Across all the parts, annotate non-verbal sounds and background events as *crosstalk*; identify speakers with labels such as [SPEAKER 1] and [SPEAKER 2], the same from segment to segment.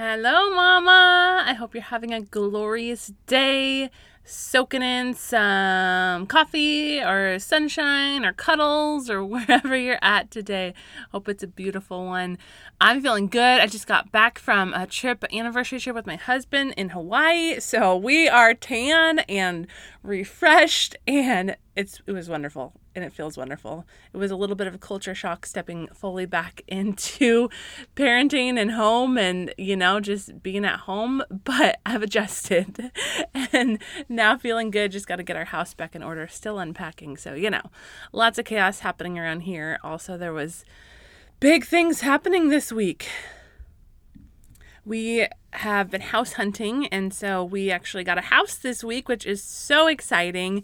[SPEAKER 1] Hello, Mama. I hope you're having a glorious day, soaking in some coffee or sunshine or cuddles or *laughs* wherever you're at today. Hope it's a beautiful one. I'm feeling good. I just got back from a trip, anniversary trip with my husband in Hawaii. So we are tan and refreshed and it's it was wonderful and it feels wonderful. It was a little bit of a culture shock stepping fully back *laughs* into parenting and home and, you know, just being at home, but *laughs* I've adjusted *laughs* and now feeling good. Just got to get our house back in order, still unpacking. So, you know, lots of chaos happening around here. Also, there was big things happening this week we have been house hunting and so we actually got a house this week which is so exciting.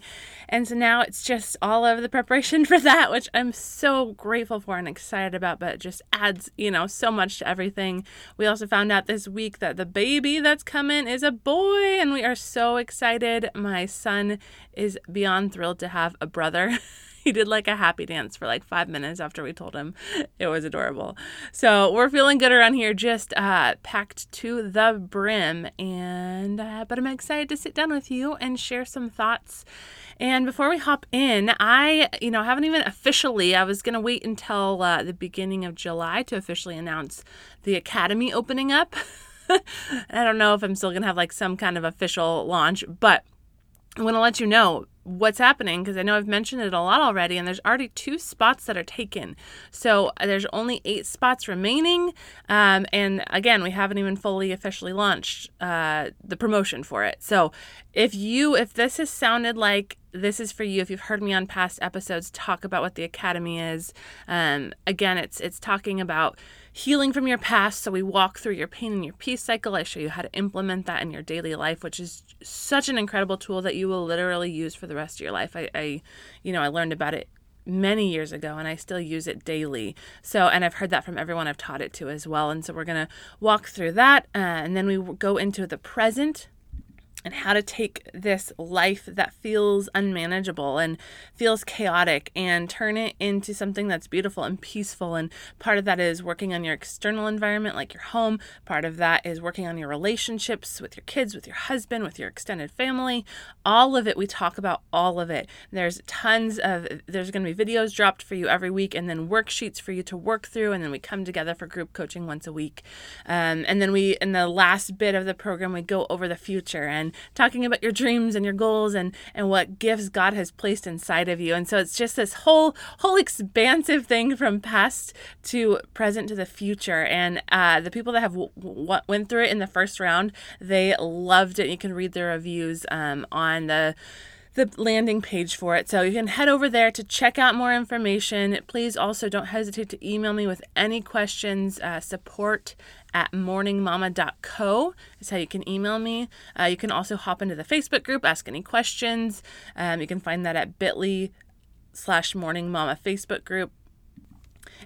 [SPEAKER 1] And so now it's just all of the preparation *laughs* for that which i'm so grateful for and excited about but it just adds you know so much to everything. We also found out this week that the baby that's coming is a boy and we are so excited. My son is beyond thrilled to have a brother *laughs* he did like a happy dance for like five minutes after we told him. It was adorable. So we're feeling good around here, just uh, packed to the brim. And uh, but I'm excited to sit down with you and share some thoughts. And before we hop in, I you know haven't even officially. I was gonna wait until uh, the beginning of July to officially announce the academy opening up. *laughs* I don't know if I'm still gonna have like some kind of official launch, but I want to let you know what's happening because I know I've mentioned it a lot already, and there's already two spots that are taken. So uh, there's only eight spots remaining. Um, and again, we haven't even fully officially launched uh, the promotion for it. So if you, if this has sounded like this is for you if you've heard me on past episodes talk about what the academy is um, again it's it's talking about healing from your past so we walk through your pain and your peace cycle i show you how to implement that in your daily life which is such an incredible tool that you will literally use for the rest of your life i, I you know i learned about it many years ago and I still use it daily. So, and I've heard that from everyone I've taught it to as well. And so we're going to walk through that uh, and then we go into the present and how to take this life that feels unmanageable and feels chaotic and turn it into something that's beautiful and peaceful. And part of that is working on your external environment, like your home. Part of that is working on your relationships with your kids, with your husband, with your extended family. All of it, we talk about all of it. There's tons of, there's going to be videos dropped for you every week and then worksheets for you to work through. And then we come together for group coaching once a week. Um, and then we, in the last bit of the program, we go over the future and talking about your dreams and your goals and and what gifts God has placed inside of you. And so it's just this whole whole expansive thing from past to present to the future. And uh, the people that have w- w- went through it in the first round, they loved it. You can read their reviews um, on the the landing page for it. So you can head over there to check out more information. Please also don't hesitate to email me with any questions. Uh, support at morningmama.co is how you can email me. Uh, you can also hop into the Facebook group, ask any questions. Um, you can find that at bit.ly slash morningmama Facebook group.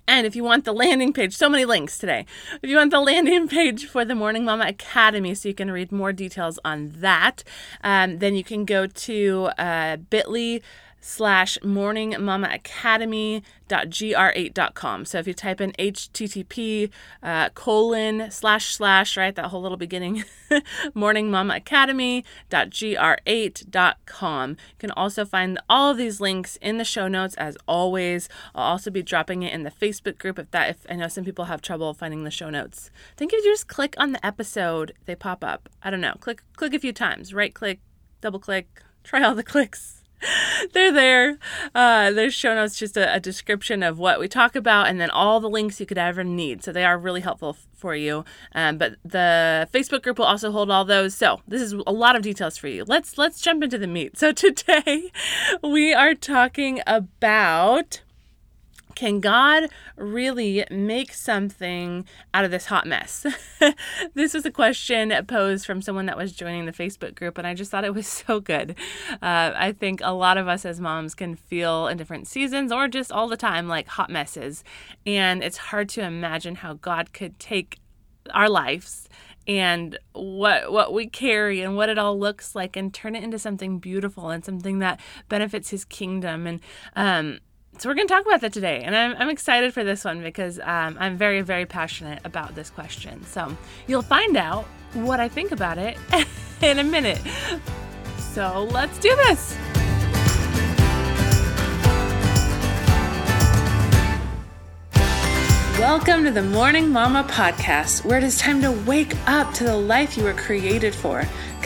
[SPEAKER 1] And if you want the landing page, so many links today. If you want the landing page for the Morning Mama Academy, so you can read more details on that, um, then you can go to uh, bit.ly slash morning mama academy gr8.com so if you type in http uh, colon slash slash right that whole little beginning *laughs* morning mama academy gr8.com you can also find all of these links in the show notes as always. I'll also be dropping it in the facebook group if that if i know some people have trouble finding the show notes. I think if you just click on the episode they pop up. I don't know. Click click a few times. Right click double click try all the clicks *laughs* they're there. Uh, there's show notes, just a, a, description of what we talk about, and then all the links you could ever need. So they are really helpful f- for you. Um, but the Facebook group will also hold all those. So this is a lot of details for you. Let's let's jump into the meat. So *laughs* today we are talking about can God really make something out of this hot mess? *laughs* this was a question posed from someone that was joining the Facebook group, and I just thought it was *laughs* so good. Uh, I think a lot of us as moms can feel in different seasons or just all the time like hot messes. And it's hard to imagine how God could take our lives and what what we carry and what it all looks like and turn it into something beautiful and something that benefits his kingdom and um so we're going to talk about that today. And I'm, I'm excited for this one because um, I'm very, very passionate about this question. So you'll find out what I think about it *laughs* in a minute. So let's do this. Welcome to the Morning Mama podcast, where it is time to wake up to the life you were created for.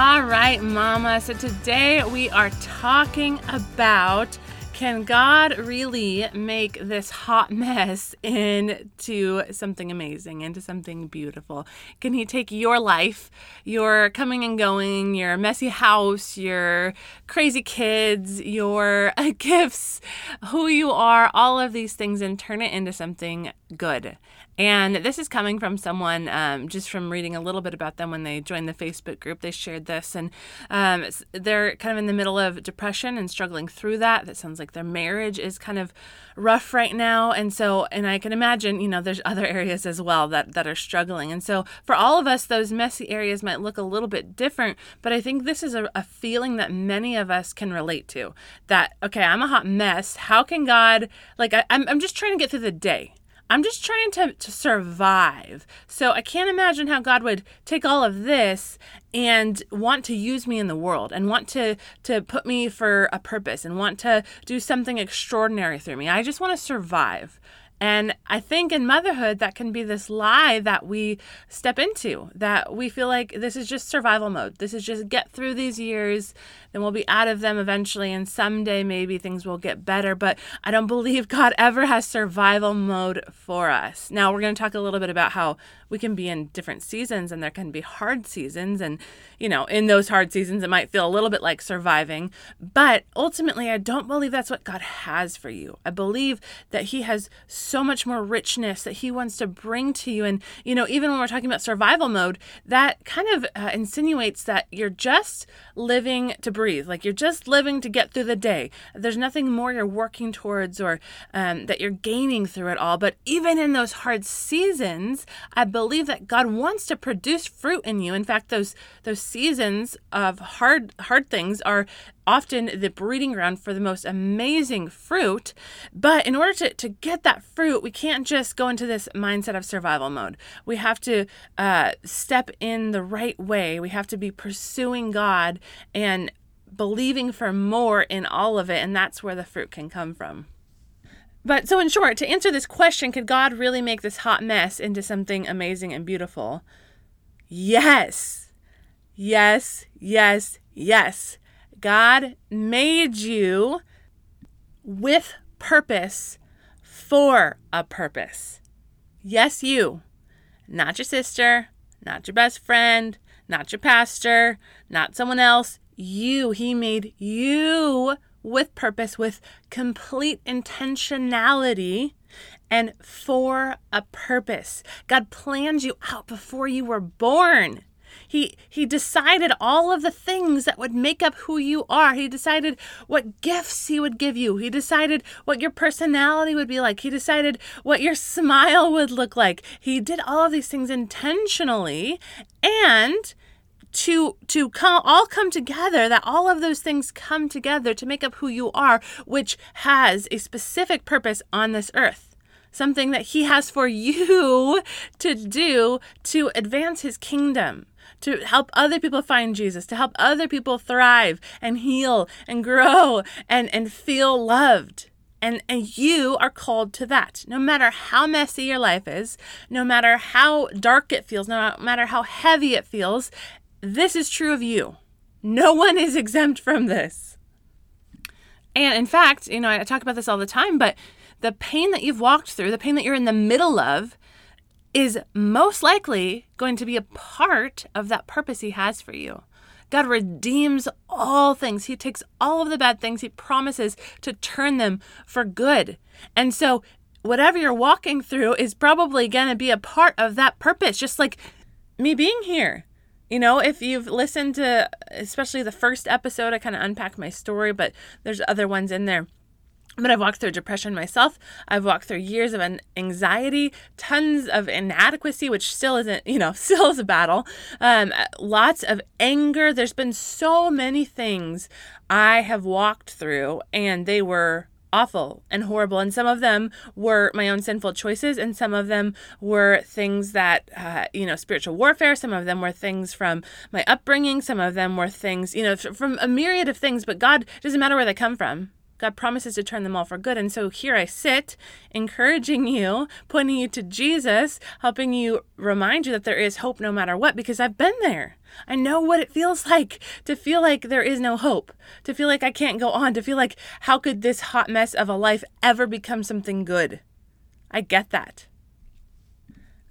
[SPEAKER 1] All right, Mama. So today we are talking about can God really make this hot mess into something amazing, into something beautiful? Can He take your life, your coming and going, your messy house, your crazy kids, your *laughs* gifts, who you are, all of these things, and turn it into something good? And this is coming from someone um, just from reading a little bit about them when they joined the Facebook group. They shared this, and um, they're kind of in the middle of depression and struggling through that. That sounds like their marriage is kind of rough right now. And so, and I can imagine, you know, there's other *laughs* areas as well that, that are struggling. And so, for all of us, those messy areas might look a little bit different, but I think this is a, a feeling that many of us can relate to that, okay, I'm a hot mess. How can God, like, I, I'm, I'm just trying to get through the day. I'm just trying to, to survive. So I can't imagine how God would take all of this and want to use me in the world and want to to put me for a purpose and want to do something extraordinary through me. I just want to survive. And I think in motherhood, that can be this lie that we step into, that we feel like this is just survival mode. This is just get through these years, then we'll be out of them eventually, and someday maybe things will get better. But I don't believe *laughs* God ever has survival mode for us. Now, we're going to talk a little bit about how we can be in different seasons and there can be hard seasons. And, you know, in those hard seasons, it might feel a little bit like surviving. But ultimately, I don't believe that's what God has for you. I believe that He has much more richness that He wants to bring to you. And, you know, even when we're talking about survival mode, that kind of uh, insinuates that you're just living to breathe, like you're just living to get through the day. There's nothing more you're working towards or um, that you're gaining through it all. But even in those hard seasons, I believe believe that God wants to produce fruit in you. In fact, those those seasons of hard hard things are often the breeding ground for the most amazing fruit. But in order to, to get that fruit, we can't just go into this mindset of survival mode. We have to uh, step in the right way. We have to be pursuing God and believing for more in all of it. And that's where the fruit can come from. But so, in short, to answer this question, could God really make this hot mess into something amazing and beautiful? Yes. Yes, yes, yes. God made you with purpose for a purpose. Yes, you. Not your sister, not your best friend, not your pastor, not someone else. You. He made you with purpose, with complete intentionality, and for a purpose. God planned you out before you were born. He he decided all of the things that would make up who you are. He decided what gifts he would give you. He decided what your personality would be like. He decided what your smile would look like. He did all of these things intentionally and to to come all come together that all of those things come together to make up who you are which has a specific purpose on this earth something that he has for *laughs* you to do to advance his kingdom to help other people find Jesus, to help other people thrive and heal and grow and, and feel loved. And, and you are called to that. No matter how messy your life is, no matter how dark it feels, no matter how heavy it feels, this is true of you. No one is exempt from this. And in fact, you know, I talk about this all the time, but the pain that you've walked through, the pain that you're in the middle of, is most likely going to be a part of that purpose He has for you. God redeems all things. He takes all of the bad things, He promises to turn them for good. And so, whatever you're walking through is probably going to be a part of that purpose, just like me being here. You know, if you've listened to especially the first episode, I kind of unpack my story, but there's other ones in there but I've walked through depression myself. I've walked through years of anxiety, tons of inadequacy, which still isn't, you know, *laughs* still is a battle. Um, lots of anger. There's been so many things I have walked through, and they were awful and horrible. And some of them were my own sinful choices, and some of them were things that, uh, you know, spiritual warfare. Some of them were things from my upbringing. Some of them were things, you know, from a myriad of things. But God doesn't matter where they come from. God promises to turn them all for good. And so here I sit, encouraging you, pointing you to Jesus, helping you remind you that there is hope no matter what, because I've been there. I know what it feels *laughs* like to feel like there is no hope, to feel like I can't go on, to feel like how could this hot mess of a life ever become something good? I get that.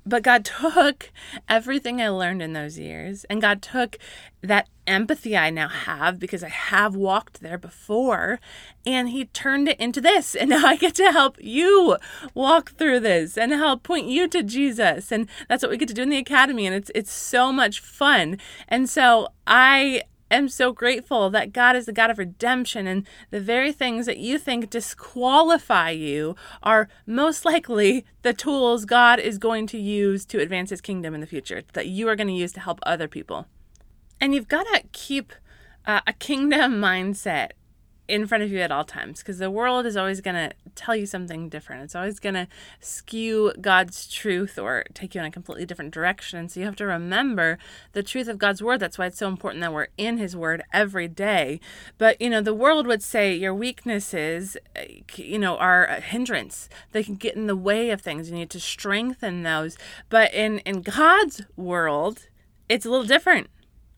[SPEAKER 1] But God took everything I learned in those years, and God took that empathy I now have because I have walked there before, and He turned it into this. And *laughs* now I get to help you walk through this and help point you to Jesus. And that's what we get to do in the academy, and it's it's so much fun. And so I am so grateful that God is the God of redemption, and the very things that you think disqualify you are most likely the tools God is going to use to advance his kingdom in the future, that you are going to use to help other people. And you've got to keep uh, a kingdom *laughs* mindset in front of you at all times because the world is always going to tell you something different. It's always going to skew God's truth or take you in a completely different direction. So you have to remember the truth of God's word. That's why it's so important that we're in his word every day. But, you know, the world would say your weaknesses, eh, you know, are a hindrance. They can get in the way of things. You need to strengthen those. But in in God's world, it's a little different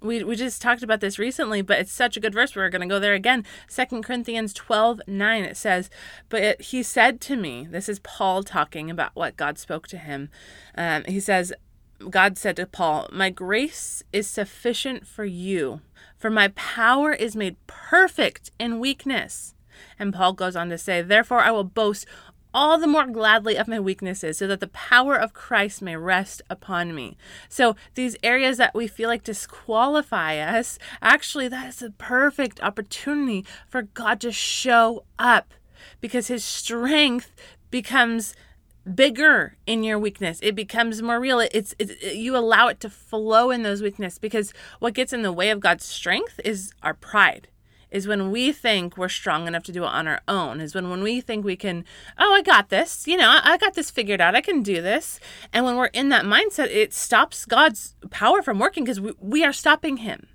[SPEAKER 1] we, we just talked about this recently, but it's such a good verse. We're going to go there again. Second Corinthians 12 9, it says, But it, he said to me, this is Paul talking about what God spoke to him. Um, he says, God said to Paul, My grace is sufficient for you, for my power is made perfect in weakness. And Paul goes on to say, Therefore I will boast all the more gladly of my weaknesses, so that the power of Christ may rest upon me. So, these areas that we feel like disqualify us, actually, that is a perfect opportunity for God to show up because His strength becomes bigger in your weakness. It becomes more real. It's, it, you allow it to flow in those weaknesses because what gets in the way of God's strength is our pride is when we think we're strong enough to do it on our own is when when we think we can oh i got this you know i got this figured out i can do this. And when we're in that mindset it stops god's power from working because we, we are stopping him.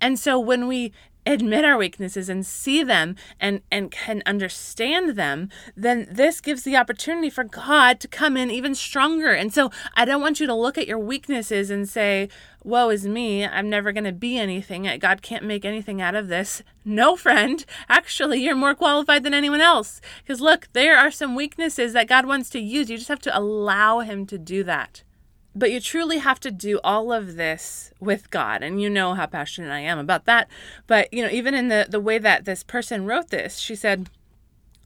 [SPEAKER 1] And so when we admit our weaknesses and see them and and can understand them then this gives the opportunity for god to come in even stronger. And so i don't want you to look at your weaknesses and say woe is me. I'm never going to be anything. God can't make anything out of this. No friend. Actually you're more qualified than anyone else. Because look there are some weaknesses that god wants to use. You just have to allow him to do that but you truly have to do all of this with God. And you know how passionate I am about that. But, you know, even in the, the way that this person wrote this, she said,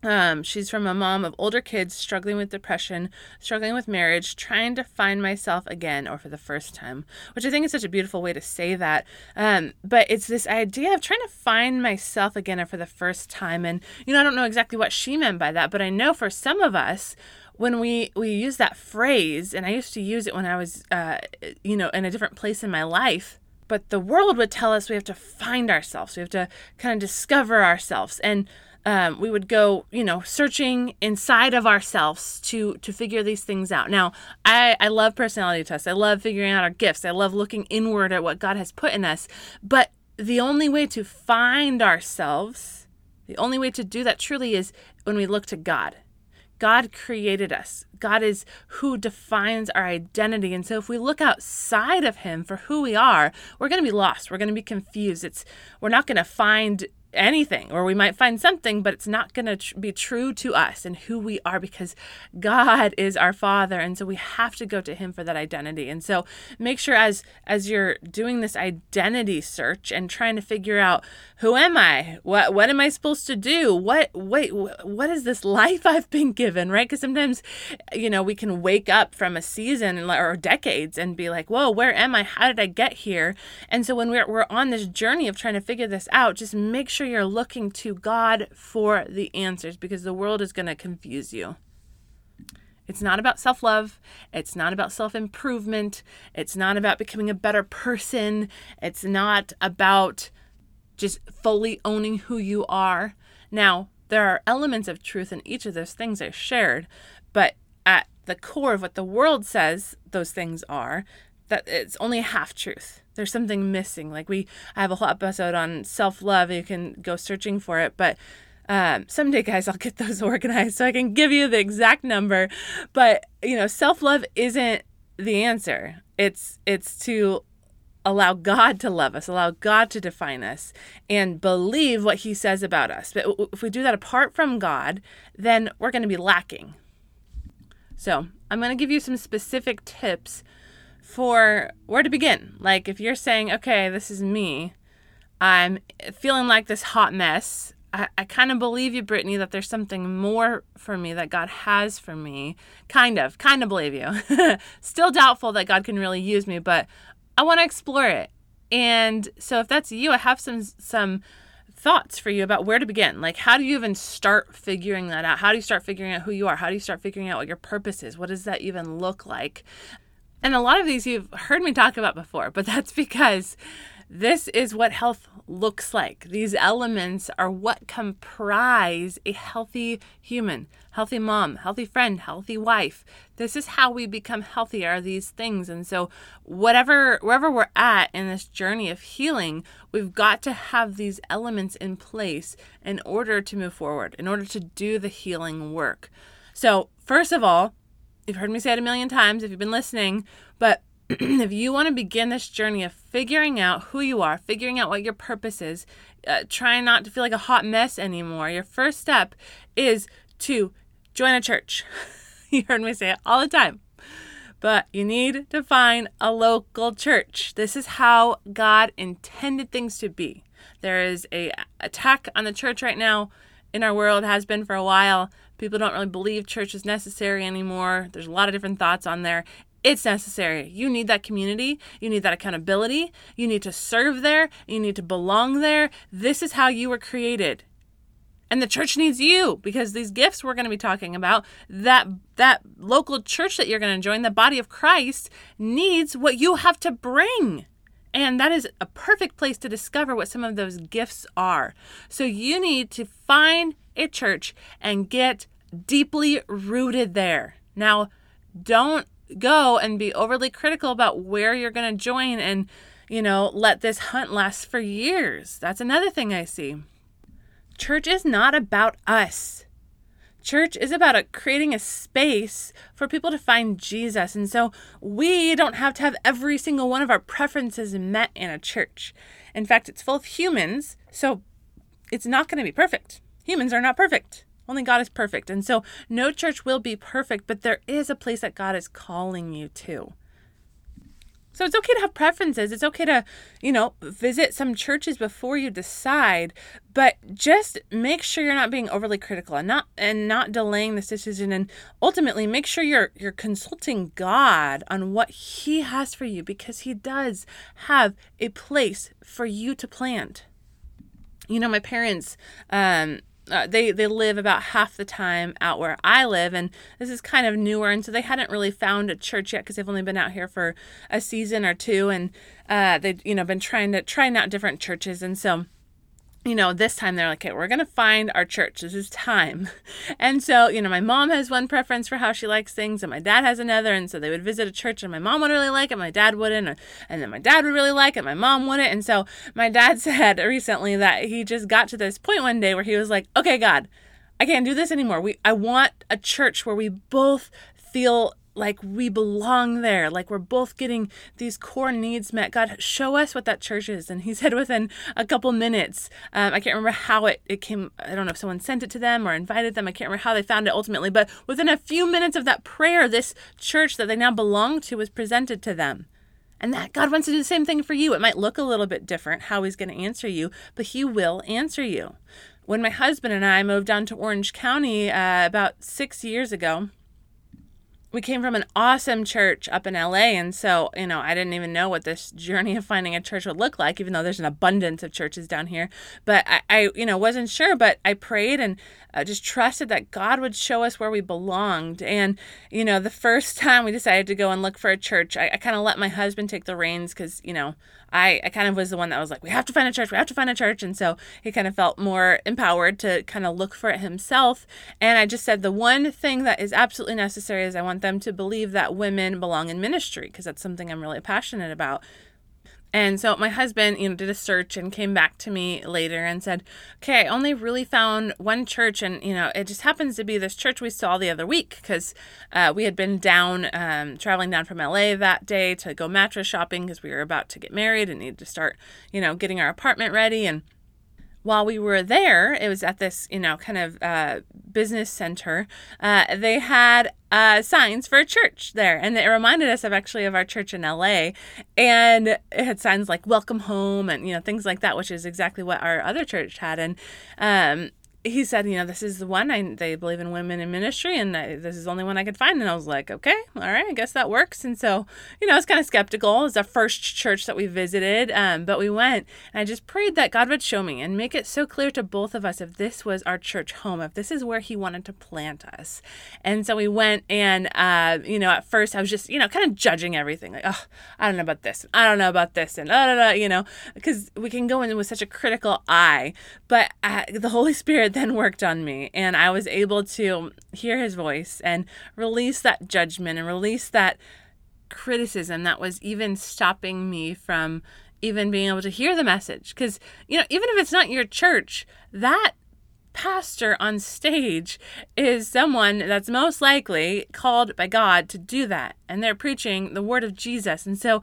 [SPEAKER 1] um, she's from a mom of older kids struggling with depression, struggling with marriage, trying to find myself again or for the first time, which I think is such a beautiful way to say that. Um, but it's this idea of trying to find myself again or for the first time. And, you know, I don't know exactly what she meant by that, but I know for some of us, when we we use that phrase and i used to use it when i was uh, you know in a different place in my life but the world would tell us we have to find ourselves we have to kind of discover ourselves. And um, we would go you know searching inside of ourselves to to figure these things out. Now i i love personality tests. I love figuring out our gifts. I love looking inward at what god has put in us. But the only way to find ourselves the only way to do that truly is when we look to god God created us. God is who defines our identity. And so if we look outside of him for who we are, we're going to be lost. We're going to be confused. It's we're not going to find anything or we might find something but it's not going to tr- be true to us and who we are because God is our father and so we have to go to him for that identity. And so make sure as as you're doing this identity search and trying to figure out who am I? What what am I supposed to do? What wait what is this life *laughs* I've been given right? Because sometimes you know we can wake up from a season or decades and be like whoa where am I? How did I get here? And so when we're, we're on this journey of trying to figure this out just make sure you're looking to God for the answers because the world is going to confuse you. It's not about self love. It's not about self improvement. It's not about becoming a better person. It's not about just fully owning who you are. Now, there are elements of truth in each of those things I shared, but at the core of what the world says those things are, that it's only a half truth. There's something missing. Like we, I have a whole episode on self love. You can go searching for it, but um, someday, guys, I'll get *laughs* those organized so I can give you the exact number. But you know, self love isn't the answer. It's it's to allow God to love us, allow God to define us, and believe what He says about us. But if we do that apart from God, then we're going to be lacking. So I'm going to give you some specific tips for where to begin. Like if you're saying, okay, this is me, I'm feeling like this hot mess. I, I kind of believe you, Brittany, that there's something more for me that God has for me. Kind of, kind of believe you. *laughs* Still doubtful that God can really use me, but I want to explore it. And so if that's you, I have some some thoughts for you about where to begin. Like, how do you even start figuring that out? How do you start figuring out who you are? How do you start figuring out what your purpose is? What does that even look like? And a lot of these you've heard me talk about before, but that's because this is what health looks like. These elements are what comprise a healthy human, healthy mom, healthy friend, healthy wife. This is how we become healthy are these things. And so whatever wherever we're at in this journey of healing, we've got to have these elements in place in order to move forward, in order to do the healing work. So, first of all, you've heard me say it a million times if you've been listening, but *clears throat* if you want to begin this journey of figuring out who you are, figuring out what your purpose is, uh, trying not to feel like a hot mess anymore, your first step is to join a church. *laughs* you heard me say it all the time. But you need to find a local church. This is how God intended things to be. There is a attack on the church right now in our world has been for a while. People don't really believe church is necessary anymore. There's a lot of different thoughts on there. It's necessary. You need that community. You need that accountability. You need to serve there. You need to belong there. This is how you were created. And the church needs you because these gifts we're going to be talking about, that that local church that you're going to join, the body of Christ needs what you have to bring. And that is a perfect place to discover what some of those gifts are. So you need to find a church and get deeply rooted there. Now, don't go and be overly critical about where you're going to join and, you know, let this hunt last for years. That's another thing I see. Church is not about us. Church is about creating a space for people to find Jesus. And so we don't have to have every single one of our preferences met in a church. In fact, it's full of humans, so it's not going to be perfect. Humans are not perfect. Only God is perfect. And so no church will be perfect, but there is a place that God is calling you to. So it's okay to have preferences. It's okay to, you know, visit some churches before you decide, but just make sure you're not being overly critical and not and not delaying this decision and ultimately make sure you're you're consulting God on what he has for you because he does have a place for you to plant. You know, my parents um uh, they they live about half the time out where I live, and this is kind of newer, and so they hadn't really found a church yet because they've only been out here for a season or two, and uh, they've you know been trying to trying out different churches, and so you know, this time they're like, okay, we're going to find our church. This is time. *laughs* And so, you know, my mom has one preference for how she likes things, and my dad has another. And so they would visit a church, and my mom would really like it, my dad wouldn't. And then my dad would really like it, my mom wouldn't. And so my dad *laughs* said recently that he just got to this point one day where he was like, okay, God, I can't do this anymore. We, I want a church where we both feel like we belong there, like we're both getting these core needs met. God, show us what that church is. And he said within a couple minutes, um, I can't remember how it, it came, I don't know if someone sent it to them or invited them. I can't remember how they found it ultimately, but within a few minutes of that prayer, this church that they now belong to was presented to them. And that God wants to do the same thing for you. It might look a little bit different how he's going to answer you, but he will answer you. When my husband and I moved down to Orange County uh, about six years ago, we came from an awesome church up in LA. And so, you know, I didn't even know what this journey of finding a church would look like, even though there's an abundance of churches down here. But I, I you know, wasn't sure, but I prayed and uh, just trusted that God would show us where we belonged. And, you know, the first *laughs* time we decided to go and look for a church, I, I kind of let my husband take the reins because, you know, I, I kind of was the one that was like, we have to find a church, we have to find a church. And so he kind of felt more empowered to kind of look for it himself. And I just said, the one thing that is absolutely necessary is I want them to believe that women belong in ministry because that's something I'm really passionate about. And so my husband, you know, did a search and came back to me later and said, "Okay, I only really found one church, and you know, it just happens to be this church we saw the other week because uh, we had been down, um, traveling down from LA that day to go mattress shopping because we were about to get married and needed to start, you know, getting our apartment ready and." While we were there, it was at this, you know, kind of uh, business center. Uh, they had uh, signs for a church there, and it reminded us of actually of our church in LA. And it had signs like "Welcome Home" and you know things like that, which is exactly what our other church had. And um, he said, you know, this is the one I they believe in women in ministry, and I, this is the only one I could find. And I was like, okay, all right, I guess that works. And so, you know, I was kind of skeptical. It was our first church that we visited, um, but we went, and I just prayed that God would show me and make it so clear to both of us if this was our church home, if this is where He wanted to plant us. And so we went, and uh, you know, at first I was just, you know, kind of judging everything, like, oh, I don't know about this, I don't know about this, and da da da, you know, because we can go in with such a critical eye, but uh, the Holy Spirit then worked on me and I was able to hear his voice and release that judgment and release that criticism that was even stopping me from even being able to hear the message. Because you know even if it's not your church that pastor on stage is someone that's most likely called by God to do that and they're preaching the word of Jesus. And so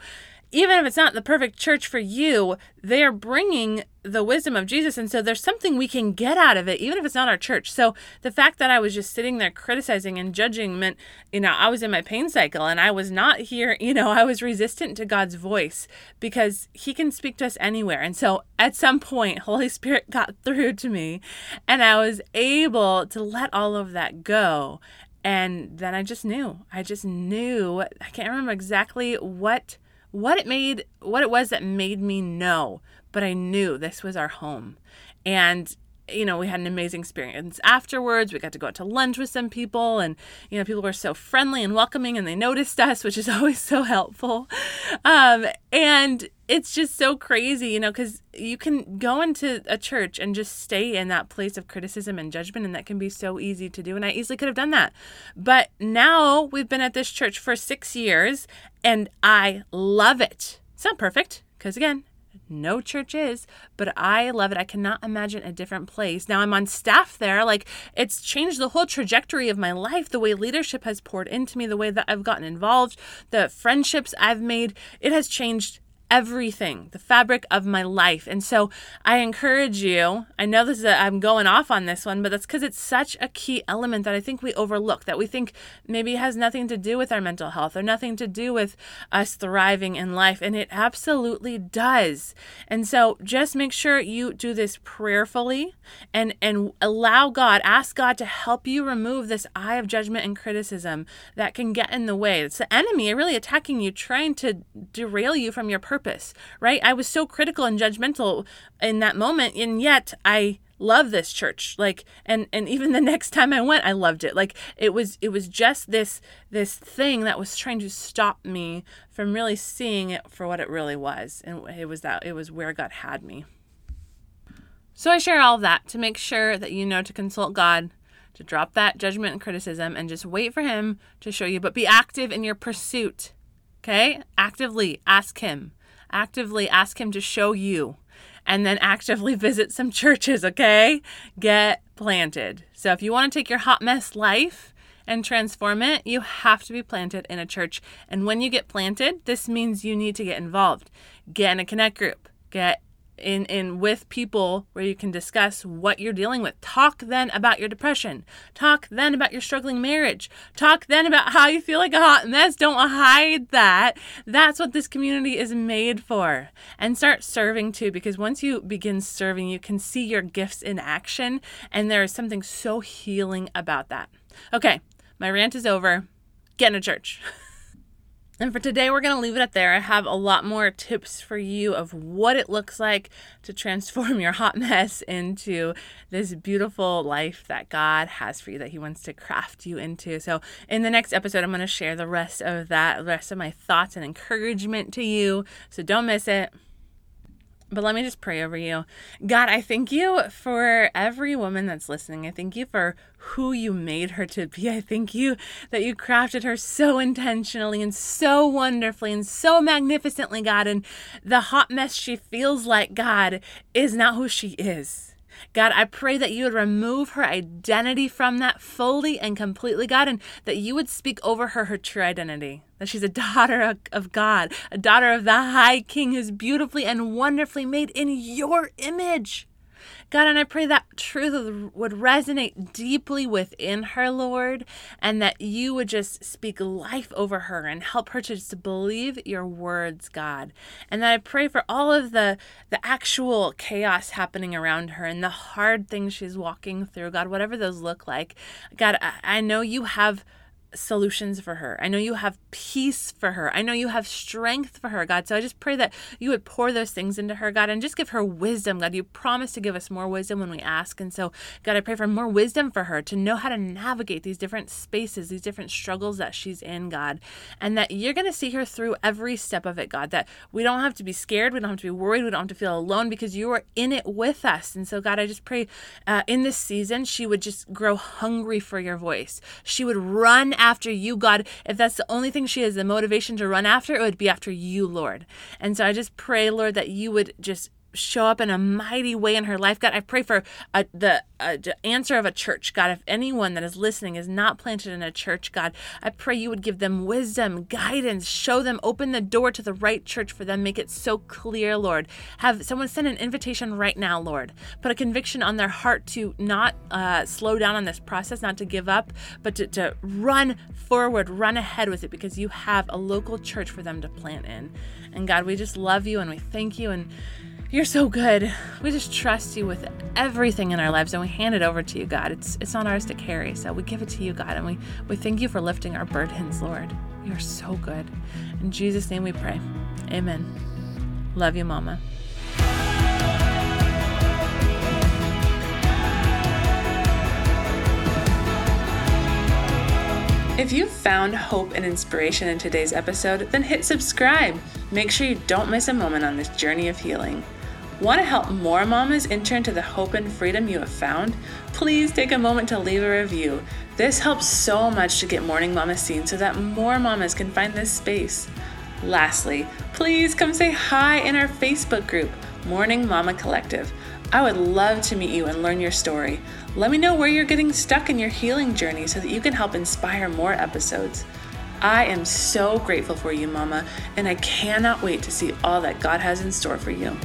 [SPEAKER 1] even if it's not the perfect church for you, they're bringing the wisdom of Jesus. And so there's something we can get out of it, even if it's not our church. So the fact that I was just sitting there criticizing and judging meant, you know, I was in my pain cycle and I was not here, *laughs* you know, I was resistant to God's voice because He can speak to us anywhere. And so at some point, *laughs* Holy Spirit got through to me and I was able to let all of that go. And then I just knew. I just knew. I can't remember exactly what what it made what it was that made me know but i knew this was our home. And you know, we had an amazing experience afterwards. We got to go out to lunch with some people, and you know, people were so friendly and welcoming, and they noticed *laughs* us, which is always so helpful. Um, and it's just so crazy, you know, because you can go into a church and just stay in that place of criticism and judgment, and that can be so easy to do. And I easily could have done that. But now we've been at this church for six years, and I love it. It's not perfect, because again, no church is, but I love it. I cannot imagine a different place. Now I'm on staff there. Like it's changed the whole trajectory of my life, the way leadership has poured into me, the way that I've gotten involved, the friendships I've made. It has changed everything, the fabric of my life. And so I encourage you. I know this is i am going off on this one, but that's because it's such a key element that I think we overlook, that we think maybe has nothing to do with our mental health or nothing to do with us thriving in life. And it absolutely does. And so just make sure you do this prayerfully and, and allow God, ask God to help you remove this eye of judgment and criticism that can get in the way. It's the enemy really attacking you, trying to derail you from your purpose purpose, right? I was so critical and judgmental in that moment, and yet I love this church. Like and and even the *laughs* next time i went i loved it. Like it was it was just this this thing that was trying to stop me from really seeing it for what it really was and it was that it was where god had me. So i share all of that to make sure that you know to consult god to drop that judgment and criticism and just wait for him to show you. But be active in your pursuit okay? Actively ask him actively ask Him to show you and then actively *laughs* visit some churches, okay? Get planted. So if you want to take your hot mess life and transform it, you have to be planted in a church. And when you get planted, this means you need to get involved. Get in a connect group. Get in in with people where you can discuss what you're dealing with. Talk then about your depression. Talk then about your struggling marriage. Talk then about how you feel like a hot mess. Don't hide that. That's what this community is made for. And start serving too because once you begin serving, you can see your gifts in action and there is something so healing about that. Okay, my rant is over. Get in a church. *laughs* And for today, we're going to leave it at there. I have a lot more tips for you of what it looks like to transform your hot mess into this beautiful life that God has for you, that He wants to craft you into. So, in the next episode, I'm going to share the rest of that, the rest of my thoughts and encouragement to you. So, don't miss it. But let me just pray over you. God, I thank you for every woman that's listening. I thank you for who you made her to be. I thank you that you crafted her so intentionally and so wonderfully and so magnificently, God. And the hot mess she feels like, God, is not who she is. God, I pray that you would remove her identity from that fully and completely, God, and that you would speak over her her true identity. That she's a daughter of God, a daughter of the High King who's beautifully and wonderfully made in your image. God, and I pray that truth would resonate deeply within her, Lord, and that you would just speak life over her and help her to just believe your words, God. And that I pray for all of the the actual chaos happening around her and the hard things she's walking through, God, whatever those look like. God, I, I know you have solutions for her. I know you have peace for her. I know you have strength for her, God. So I just pray that you would pour those things into her, God, and just give her wisdom, God. You promise to give us more wisdom when we ask. And so, God, I pray for more wisdom for her to know how to navigate these different spaces, these different struggles that she's in, God, and that you're going to see her through every step of it, God. That we don't have to be scared. We don't have to be worried. We don't have to feel alone because you are in it with us. And so, God, I just pray uh, in this season, she would just grow hungry for your voice. She would run after you, God. If that's the only thing she has the motivation to run after, it would be after you, Lord. And so I just pray, Lord, that you would just show up in a mighty way in her life. God, I pray for a, the a, answer of a church. God, if anyone that is listening is not planted in a church, God, I pray you would give them wisdom, guidance, show them, open the door to the right church for them, make it so clear, Lord. Have someone send an invitation right now, Lord. Put a conviction on their heart to not uh, slow down on this process, not to give up, but to, to run forward, run ahead with it because you have a local church for them to plant in. And God, we just love you and we thank you and you're so good. We just trust you with everything in our lives and we hand it over to you, God. It's it's not ours to carry. So we give it to you, God, and we, we thank you for lifting our burdens, Lord. You're so good. In Jesus' name we pray. Amen. Love you, Mama. If you found hope and inspiration in today's episode, then hit subscribe. Make sure you don't miss a moment on this journey of healing. Want to help more mamas enter into the hope and freedom you have found? Please take a moment to leave a review. This helps so much to get Morning Mama seen so that more mamas can find this space. Lastly, please come say hi in our Facebook group, Morning Mama Collective. I would love to meet you and learn your story. Let me know where you're getting stuck in your healing journey so that you can help inspire more episodes. I am so grateful for you, Mama, and I cannot wait to see all that God has in store for you.